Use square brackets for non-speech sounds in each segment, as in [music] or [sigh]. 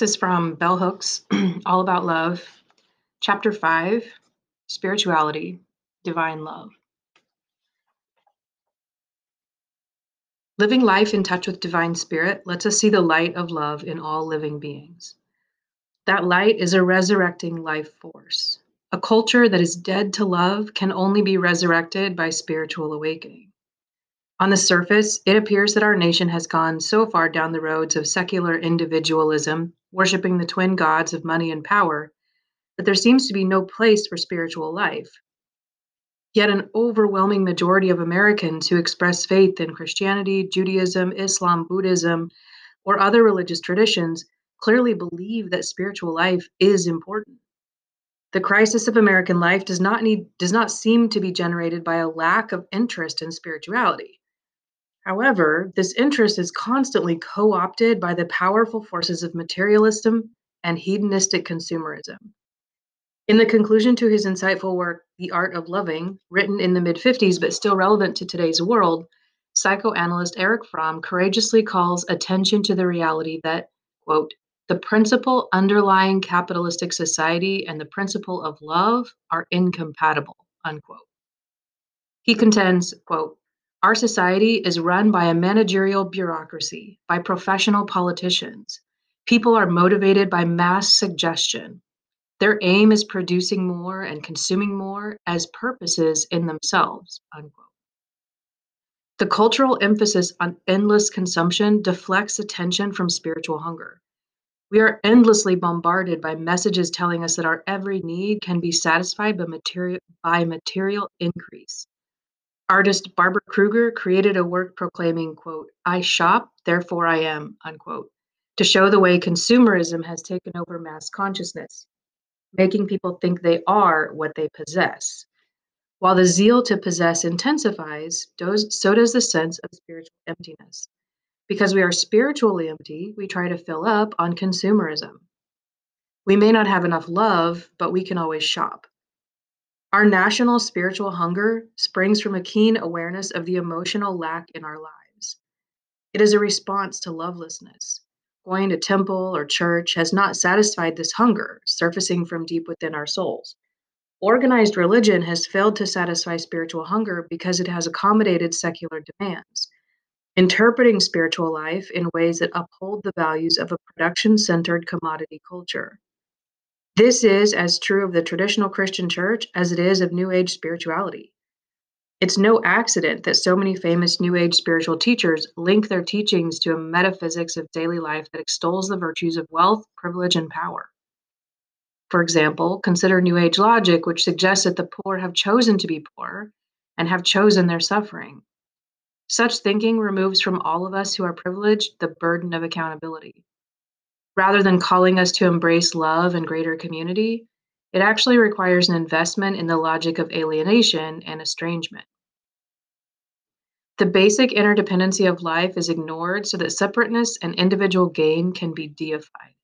This is from Bell Hooks, [clears throat] All About Love, Chapter 5 Spirituality, Divine Love. Living life in touch with divine spirit lets us see the light of love in all living beings. That light is a resurrecting life force. A culture that is dead to love can only be resurrected by spiritual awakening. On the surface, it appears that our nation has gone so far down the roads of secular individualism, worshiping the twin gods of money and power, that there seems to be no place for spiritual life. Yet, an overwhelming majority of Americans who express faith in Christianity, Judaism, Islam, Buddhism, or other religious traditions clearly believe that spiritual life is important. The crisis of American life does not need does not seem to be generated by a lack of interest in spirituality. However, this interest is constantly co opted by the powerful forces of materialism and hedonistic consumerism. In the conclusion to his insightful work, The Art of Loving, written in the mid 50s but still relevant to today's world, psychoanalyst Erich Fromm courageously calls attention to the reality that, quote, the principle underlying capitalistic society and the principle of love are incompatible, unquote. He contends, quote, our society is run by a managerial bureaucracy, by professional politicians. People are motivated by mass suggestion. Their aim is producing more and consuming more as purposes in themselves. Unquote. The cultural emphasis on endless consumption deflects attention from spiritual hunger. We are endlessly bombarded by messages telling us that our every need can be satisfied by material, by material increase. Artist Barbara Kruger created a work proclaiming, quote, I shop, therefore I am, unquote, to show the way consumerism has taken over mass consciousness, making people think they are what they possess. While the zeal to possess intensifies, so does the sense of spiritual emptiness. Because we are spiritually empty, we try to fill up on consumerism. We may not have enough love, but we can always shop. Our national spiritual hunger springs from a keen awareness of the emotional lack in our lives. It is a response to lovelessness. Going to temple or church has not satisfied this hunger, surfacing from deep within our souls. Organized religion has failed to satisfy spiritual hunger because it has accommodated secular demands, interpreting spiritual life in ways that uphold the values of a production centered commodity culture. This is as true of the traditional Christian church as it is of New Age spirituality. It's no accident that so many famous New Age spiritual teachers link their teachings to a metaphysics of daily life that extols the virtues of wealth, privilege, and power. For example, consider New Age logic, which suggests that the poor have chosen to be poor and have chosen their suffering. Such thinking removes from all of us who are privileged the burden of accountability rather than calling us to embrace love and greater community, it actually requires an investment in the logic of alienation and estrangement. The basic interdependency of life is ignored so that separateness and individual gain can be deified.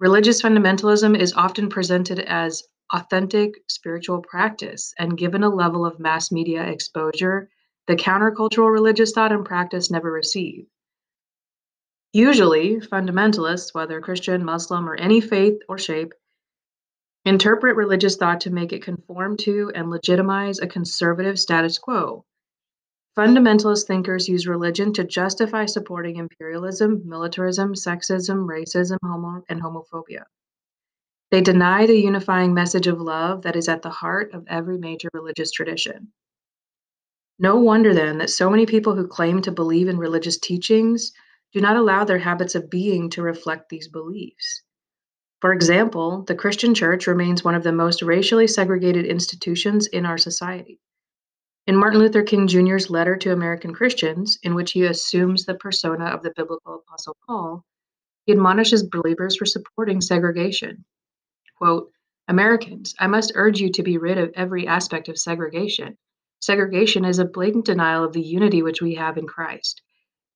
Religious fundamentalism is often presented as authentic spiritual practice and given a level of mass media exposure the countercultural religious thought and practice never receive. Usually, fundamentalists, whether Christian, Muslim, or any faith or shape, interpret religious thought to make it conform to and legitimize a conservative status quo. Fundamentalist thinkers use religion to justify supporting imperialism, militarism, sexism, racism, homo- and homophobia. They deny the unifying message of love that is at the heart of every major religious tradition. No wonder then that so many people who claim to believe in religious teachings do not allow their habits of being to reflect these beliefs. For example, the Christian church remains one of the most racially segregated institutions in our society. In Martin Luther King Jr.'s letter to American Christians, in which he assumes the persona of the biblical apostle Paul, he admonishes believers for supporting segregation. Quote, Americans, I must urge you to be rid of every aspect of segregation. Segregation is a blatant denial of the unity which we have in Christ.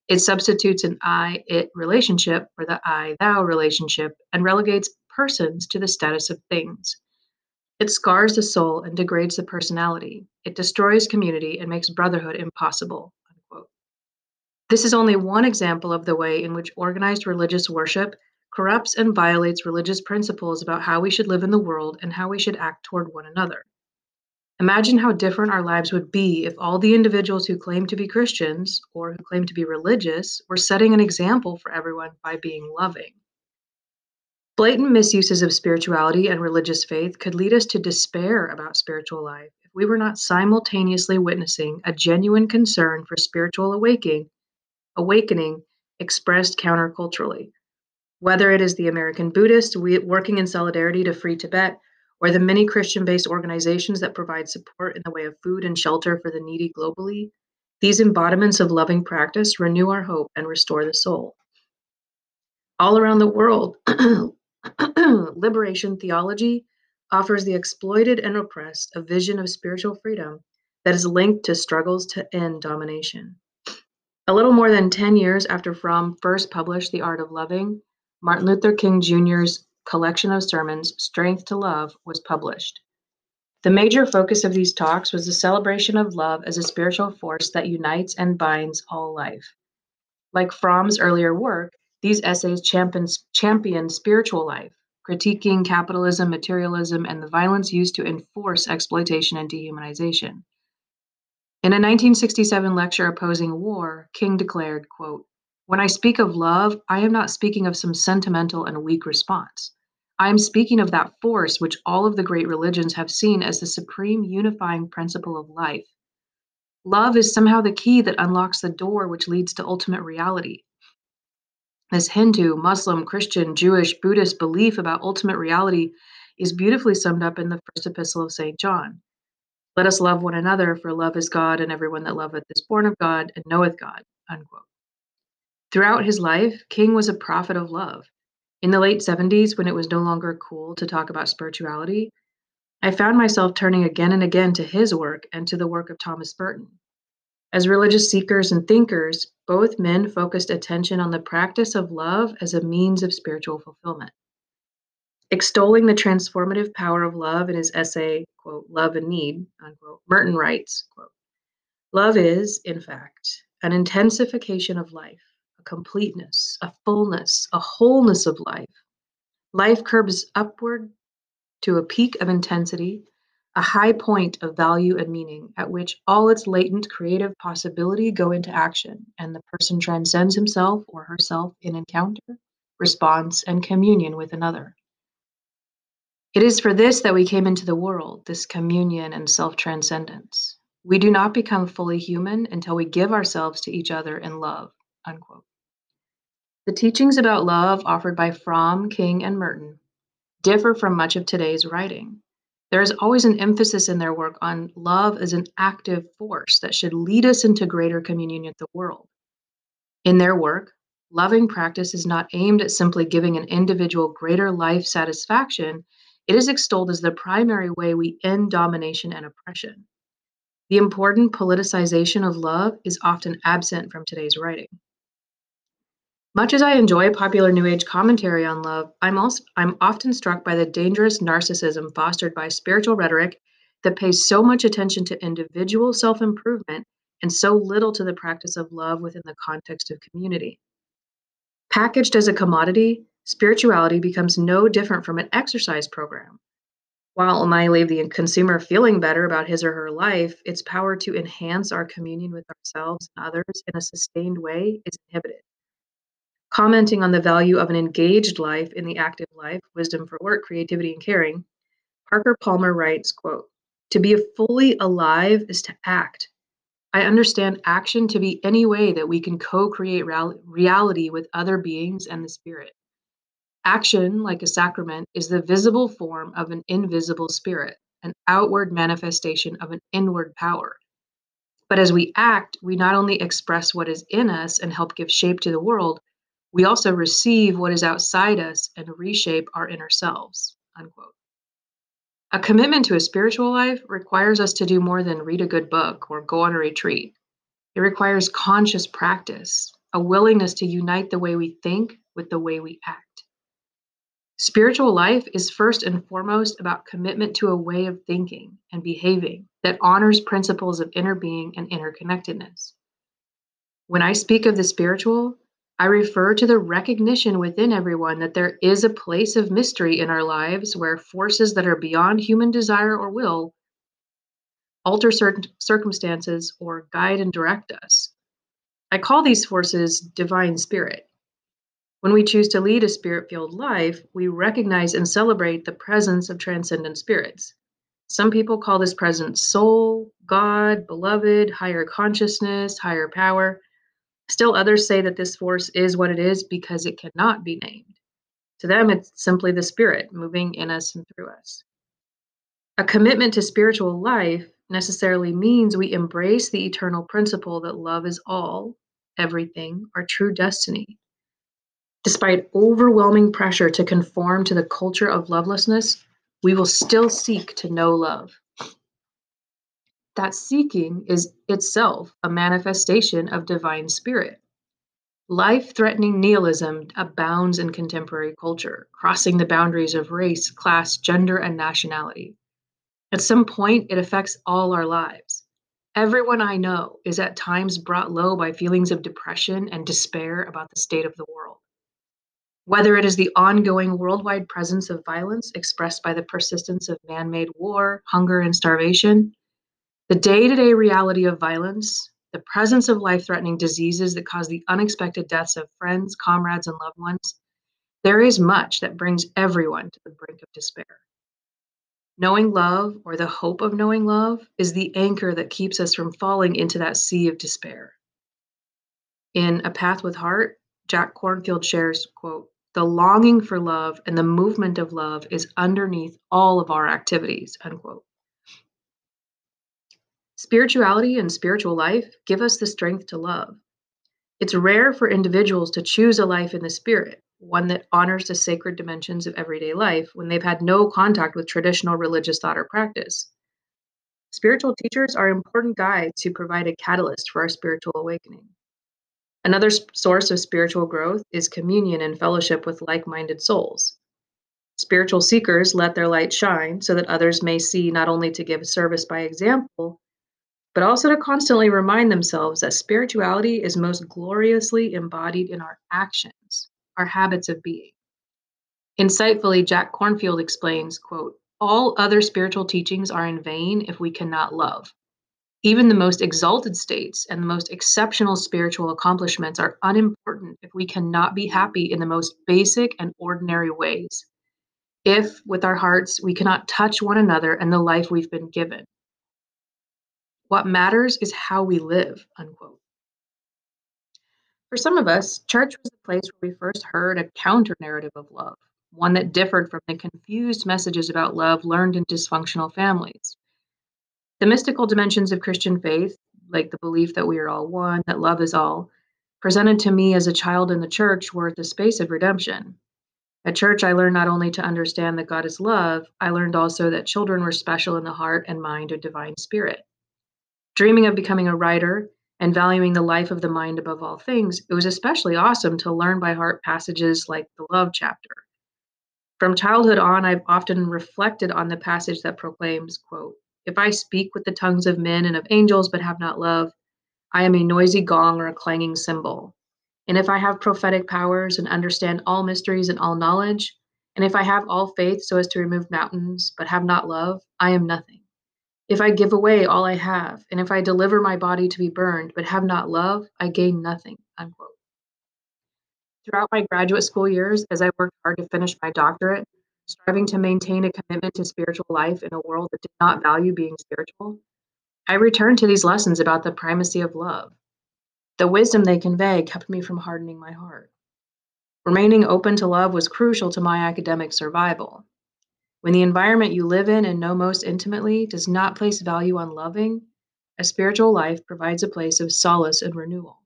It substitutes an I it relationship for the I thou relationship and relegates persons to the status of things. It scars the soul and degrades the personality. It destroys community and makes brotherhood impossible. Unquote. This is only one example of the way in which organized religious worship corrupts and violates religious principles about how we should live in the world and how we should act toward one another. Imagine how different our lives would be if all the individuals who claim to be Christians or who claim to be religious were setting an example for everyone by being loving. Blatant misuses of spirituality and religious faith could lead us to despair about spiritual life if we were not simultaneously witnessing a genuine concern for spiritual awakening, awakening expressed counterculturally. Whether it is the American Buddhist working in solidarity to free Tibet, or the many Christian based organizations that provide support in the way of food and shelter for the needy globally, these embodiments of loving practice renew our hope and restore the soul. All around the world, [clears throat] liberation theology offers the exploited and oppressed a vision of spiritual freedom that is linked to struggles to end domination. A little more than 10 years after Fromm first published The Art of Loving, Martin Luther King Jr.'s collection of sermons, Strength to Love, was published. The major focus of these talks was the celebration of love as a spiritual force that unites and binds all life. Like Fromm's earlier work, these essays champion, champion spiritual life, critiquing capitalism, materialism, and the violence used to enforce exploitation and dehumanization. In a 1967 lecture opposing war, King declared, quote, When I speak of love, I am not speaking of some sentimental and weak response. I am speaking of that force which all of the great religions have seen as the supreme unifying principle of life. Love is somehow the key that unlocks the door which leads to ultimate reality. This Hindu, Muslim, Christian, Jewish, Buddhist belief about ultimate reality is beautifully summed up in the first epistle of St. John. Let us love one another, for love is God, and everyone that loveth is born of God and knoweth God. Unquote. Throughout his life, King was a prophet of love. In the late 70s, when it was no longer cool to talk about spirituality, I found myself turning again and again to his work and to the work of Thomas Merton. As religious seekers and thinkers, both men focused attention on the practice of love as a means of spiritual fulfillment. Extolling the transformative power of love in his essay, quote, Love and Need, unquote, Merton writes, quote, Love is, in fact, an intensification of life completeness, a fullness, a wholeness of life. Life curves upward to a peak of intensity, a high point of value and meaning at which all its latent creative possibility go into action and the person transcends himself or herself in encounter, response, and communion with another. It is for this that we came into the world, this communion and self transcendence. We do not become fully human until we give ourselves to each other in love. Unquote. The teachings about love offered by Fromm, King, and Merton differ from much of today's writing. There is always an emphasis in their work on love as an active force that should lead us into greater communion with the world. In their work, loving practice is not aimed at simply giving an individual greater life satisfaction, it is extolled as the primary way we end domination and oppression. The important politicization of love is often absent from today's writing. Much as I enjoy popular New Age commentary on love, I'm also I'm often struck by the dangerous narcissism fostered by spiritual rhetoric that pays so much attention to individual self-improvement and so little to the practice of love within the context of community. Packaged as a commodity, spirituality becomes no different from an exercise program. While it might leave the consumer feeling better about his or her life, its power to enhance our communion with ourselves and others in a sustained way is inhibited. Commenting on the value of an engaged life in the active life, wisdom for work, creativity, and caring, Parker Palmer writes, quote, To be fully alive is to act. I understand action to be any way that we can co create reality with other beings and the spirit. Action, like a sacrament, is the visible form of an invisible spirit, an outward manifestation of an inward power. But as we act, we not only express what is in us and help give shape to the world, we also receive what is outside us and reshape our inner selves. Unquote. A commitment to a spiritual life requires us to do more than read a good book or go on a retreat. It requires conscious practice, a willingness to unite the way we think with the way we act. Spiritual life is first and foremost about commitment to a way of thinking and behaving that honors principles of inner being and interconnectedness. When I speak of the spiritual, I refer to the recognition within everyone that there is a place of mystery in our lives where forces that are beyond human desire or will alter certain circumstances or guide and direct us. I call these forces divine spirit. When we choose to lead a spirit filled life, we recognize and celebrate the presence of transcendent spirits. Some people call this presence soul, God, beloved, higher consciousness, higher power. Still, others say that this force is what it is because it cannot be named. To them, it's simply the Spirit moving in us and through us. A commitment to spiritual life necessarily means we embrace the eternal principle that love is all, everything, our true destiny. Despite overwhelming pressure to conform to the culture of lovelessness, we will still seek to know love that seeking is itself a manifestation of divine spirit. Life threatening nihilism abounds in contemporary culture, crossing the boundaries of race, class, gender, and nationality. At some point, it affects all our lives. Everyone I know is at times brought low by feelings of depression and despair about the state of the world. Whether it is the ongoing worldwide presence of violence expressed by the persistence of man made war, hunger, and starvation, the day to day reality of violence, the presence of life threatening diseases that cause the unexpected deaths of friends, comrades, and loved ones, there is much that brings everyone to the brink of despair. Knowing love, or the hope of knowing love, is the anchor that keeps us from falling into that sea of despair. In A Path with Heart, Jack Kornfield shares, quote, the longing for love and the movement of love is underneath all of our activities, unquote. Spirituality and spiritual life give us the strength to love. It's rare for individuals to choose a life in the spirit, one that honors the sacred dimensions of everyday life when they've had no contact with traditional religious thought or practice. Spiritual teachers are important guides who provide a catalyst for our spiritual awakening. Another source of spiritual growth is communion and fellowship with like minded souls. Spiritual seekers let their light shine so that others may see not only to give service by example, but also to constantly remind themselves that spirituality is most gloriously embodied in our actions, our habits of being. Insightfully, Jack Kornfield explains, quote, all other spiritual teachings are in vain if we cannot love. Even the most exalted states and the most exceptional spiritual accomplishments are unimportant if we cannot be happy in the most basic and ordinary ways. If, with our hearts, we cannot touch one another and the life we've been given, what matters is how we live, unquote. For some of us, church was the place where we first heard a counter narrative of love, one that differed from the confused messages about love learned in dysfunctional families. The mystical dimensions of Christian faith, like the belief that we are all one, that love is all, presented to me as a child in the church were the space of redemption. At church, I learned not only to understand that God is love, I learned also that children were special in the heart and mind of divine spirit. Dreaming of becoming a writer and valuing the life of the mind above all things, it was especially awesome to learn by heart passages like the love chapter. From childhood on, I've often reflected on the passage that proclaims, quote, If I speak with the tongues of men and of angels but have not love, I am a noisy gong or a clanging cymbal. And if I have prophetic powers and understand all mysteries and all knowledge, and if I have all faith so as to remove mountains but have not love, I am nothing. If I give away all I have, and if I deliver my body to be burned, but have not love, I gain nothing. Unquote. Throughout my graduate school years, as I worked hard to finish my doctorate, striving to maintain a commitment to spiritual life in a world that did not value being spiritual, I returned to these lessons about the primacy of love. The wisdom they convey kept me from hardening my heart. Remaining open to love was crucial to my academic survival. When the environment you live in and know most intimately does not place value on loving, a spiritual life provides a place of solace and renewal.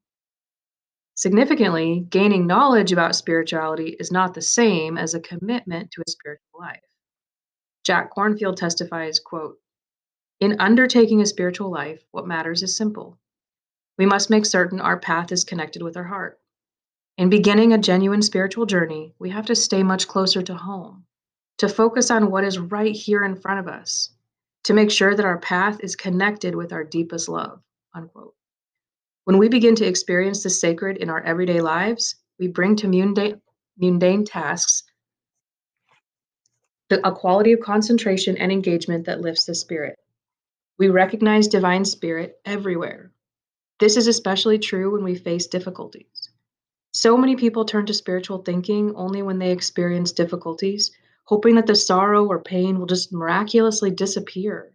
Significantly, gaining knowledge about spirituality is not the same as a commitment to a spiritual life. Jack Kornfield testifies, quote, In undertaking a spiritual life, what matters is simple. We must make certain our path is connected with our heart. In beginning a genuine spiritual journey, we have to stay much closer to home, to focus on what is right here in front of us, to make sure that our path is connected with our deepest love. Unquote. When we begin to experience the sacred in our everyday lives, we bring to mundane, mundane tasks a quality of concentration and engagement that lifts the spirit. We recognize divine spirit everywhere. This is especially true when we face difficulties. So many people turn to spiritual thinking only when they experience difficulties, hoping that the sorrow or pain will just miraculously disappear.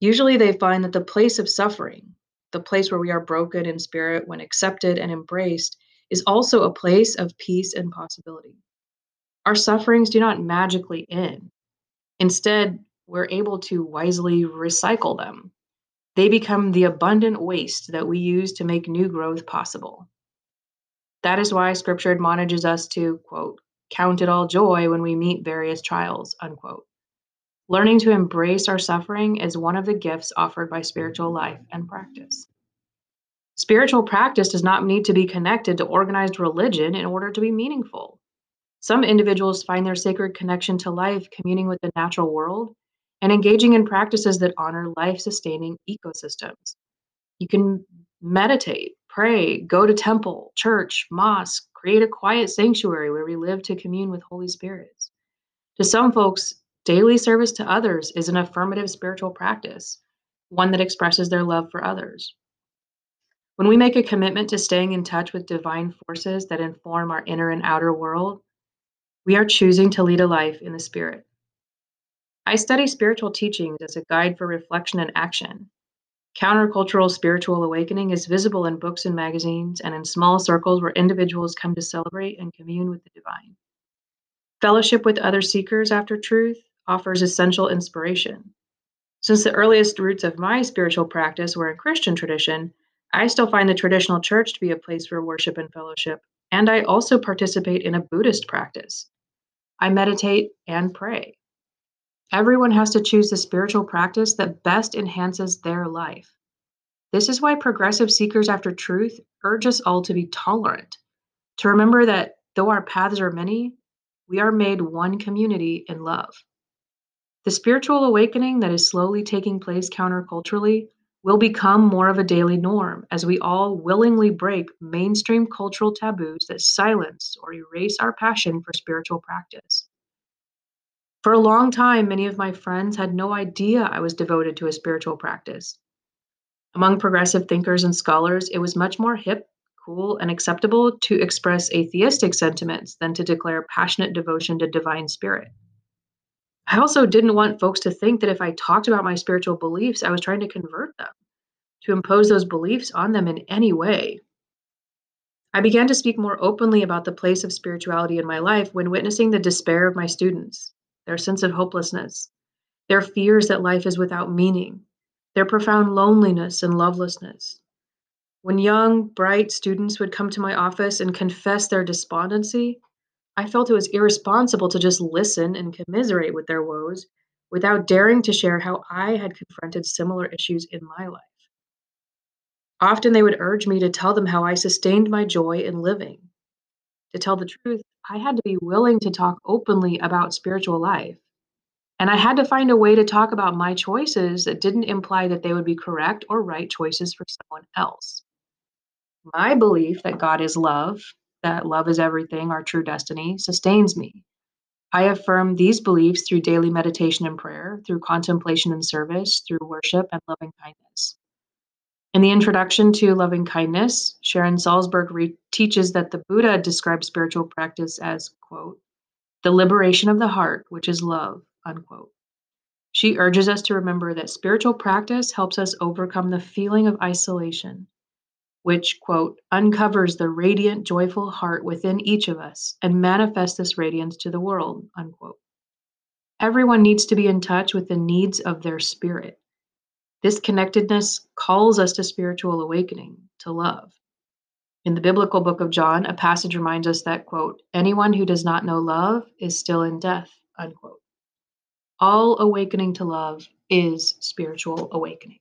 Usually, they find that the place of suffering, the place where we are broken in spirit when accepted and embraced, is also a place of peace and possibility. Our sufferings do not magically end. Instead, we're able to wisely recycle them. They become the abundant waste that we use to make new growth possible. That is why scripture admonishes us to, quote, count it all joy when we meet various trials, unquote. Learning to embrace our suffering is one of the gifts offered by spiritual life and practice. Spiritual practice does not need to be connected to organized religion in order to be meaningful. Some individuals find their sacred connection to life communing with the natural world and engaging in practices that honor life sustaining ecosystems. You can meditate, pray, go to temple, church, mosque, create a quiet sanctuary where we live to commune with Holy Spirits. To some folks, daily service to others is an affirmative spiritual practice, one that expresses their love for others. When we make a commitment to staying in touch with divine forces that inform our inner and outer world, we are choosing to lead a life in the Spirit. I study spiritual teachings as a guide for reflection and action. Countercultural spiritual awakening is visible in books and magazines and in small circles where individuals come to celebrate and commune with the divine. Fellowship with other seekers after truth offers essential inspiration. Since the earliest roots of my spiritual practice were in Christian tradition, I still find the traditional church to be a place for worship and fellowship, and I also participate in a Buddhist practice. I meditate and pray. Everyone has to choose the spiritual practice that best enhances their life. This is why progressive seekers after truth urge us all to be tolerant, to remember that though our paths are many, we are made one community in love. The spiritual awakening that is slowly taking place counterculturally will become more of a daily norm as we all willingly break mainstream cultural taboos that silence or erase our passion for spiritual practice. For a long time, many of my friends had no idea I was devoted to a spiritual practice. Among progressive thinkers and scholars, it was much more hip, cool, and acceptable to express atheistic sentiments than to declare passionate devotion to divine spirit. I also didn't want folks to think that if I talked about my spiritual beliefs, I was trying to convert them, to impose those beliefs on them in any way. I began to speak more openly about the place of spirituality in my life when witnessing the despair of my students, their sense of hopelessness, their fears that life is without meaning, their profound loneliness and lovelessness. When young, bright students would come to my office and confess their despondency, I felt it was irresponsible to just listen and commiserate with their woes without daring to share how I had confronted similar issues in my life. Often they would urge me to tell them how I sustained my joy in living. To tell the truth, I had to be willing to talk openly about spiritual life. And I had to find a way to talk about my choices that didn't imply that they would be correct or right choices for someone else. My belief that God is love that love is everything, our true destiny, sustains me. I affirm these beliefs through daily meditation and prayer, through contemplation and service, through worship and loving kindness. In the introduction to Loving Kindness, Sharon Salzberg re- teaches that the Buddha describes spiritual practice as, quote, the liberation of the heart, which is love, unquote. She urges us to remember that spiritual practice helps us overcome the feeling of isolation, which, quote, uncovers the radiant, joyful heart within each of us and manifests this radiance to the world, unquote. Everyone needs to be in touch with the needs of their spirit. This connectedness calls us to spiritual awakening, to love. In the biblical book of John, a passage reminds us that, quote, anyone who does not know love is still in death, unquote. All awakening to love is spiritual awakening.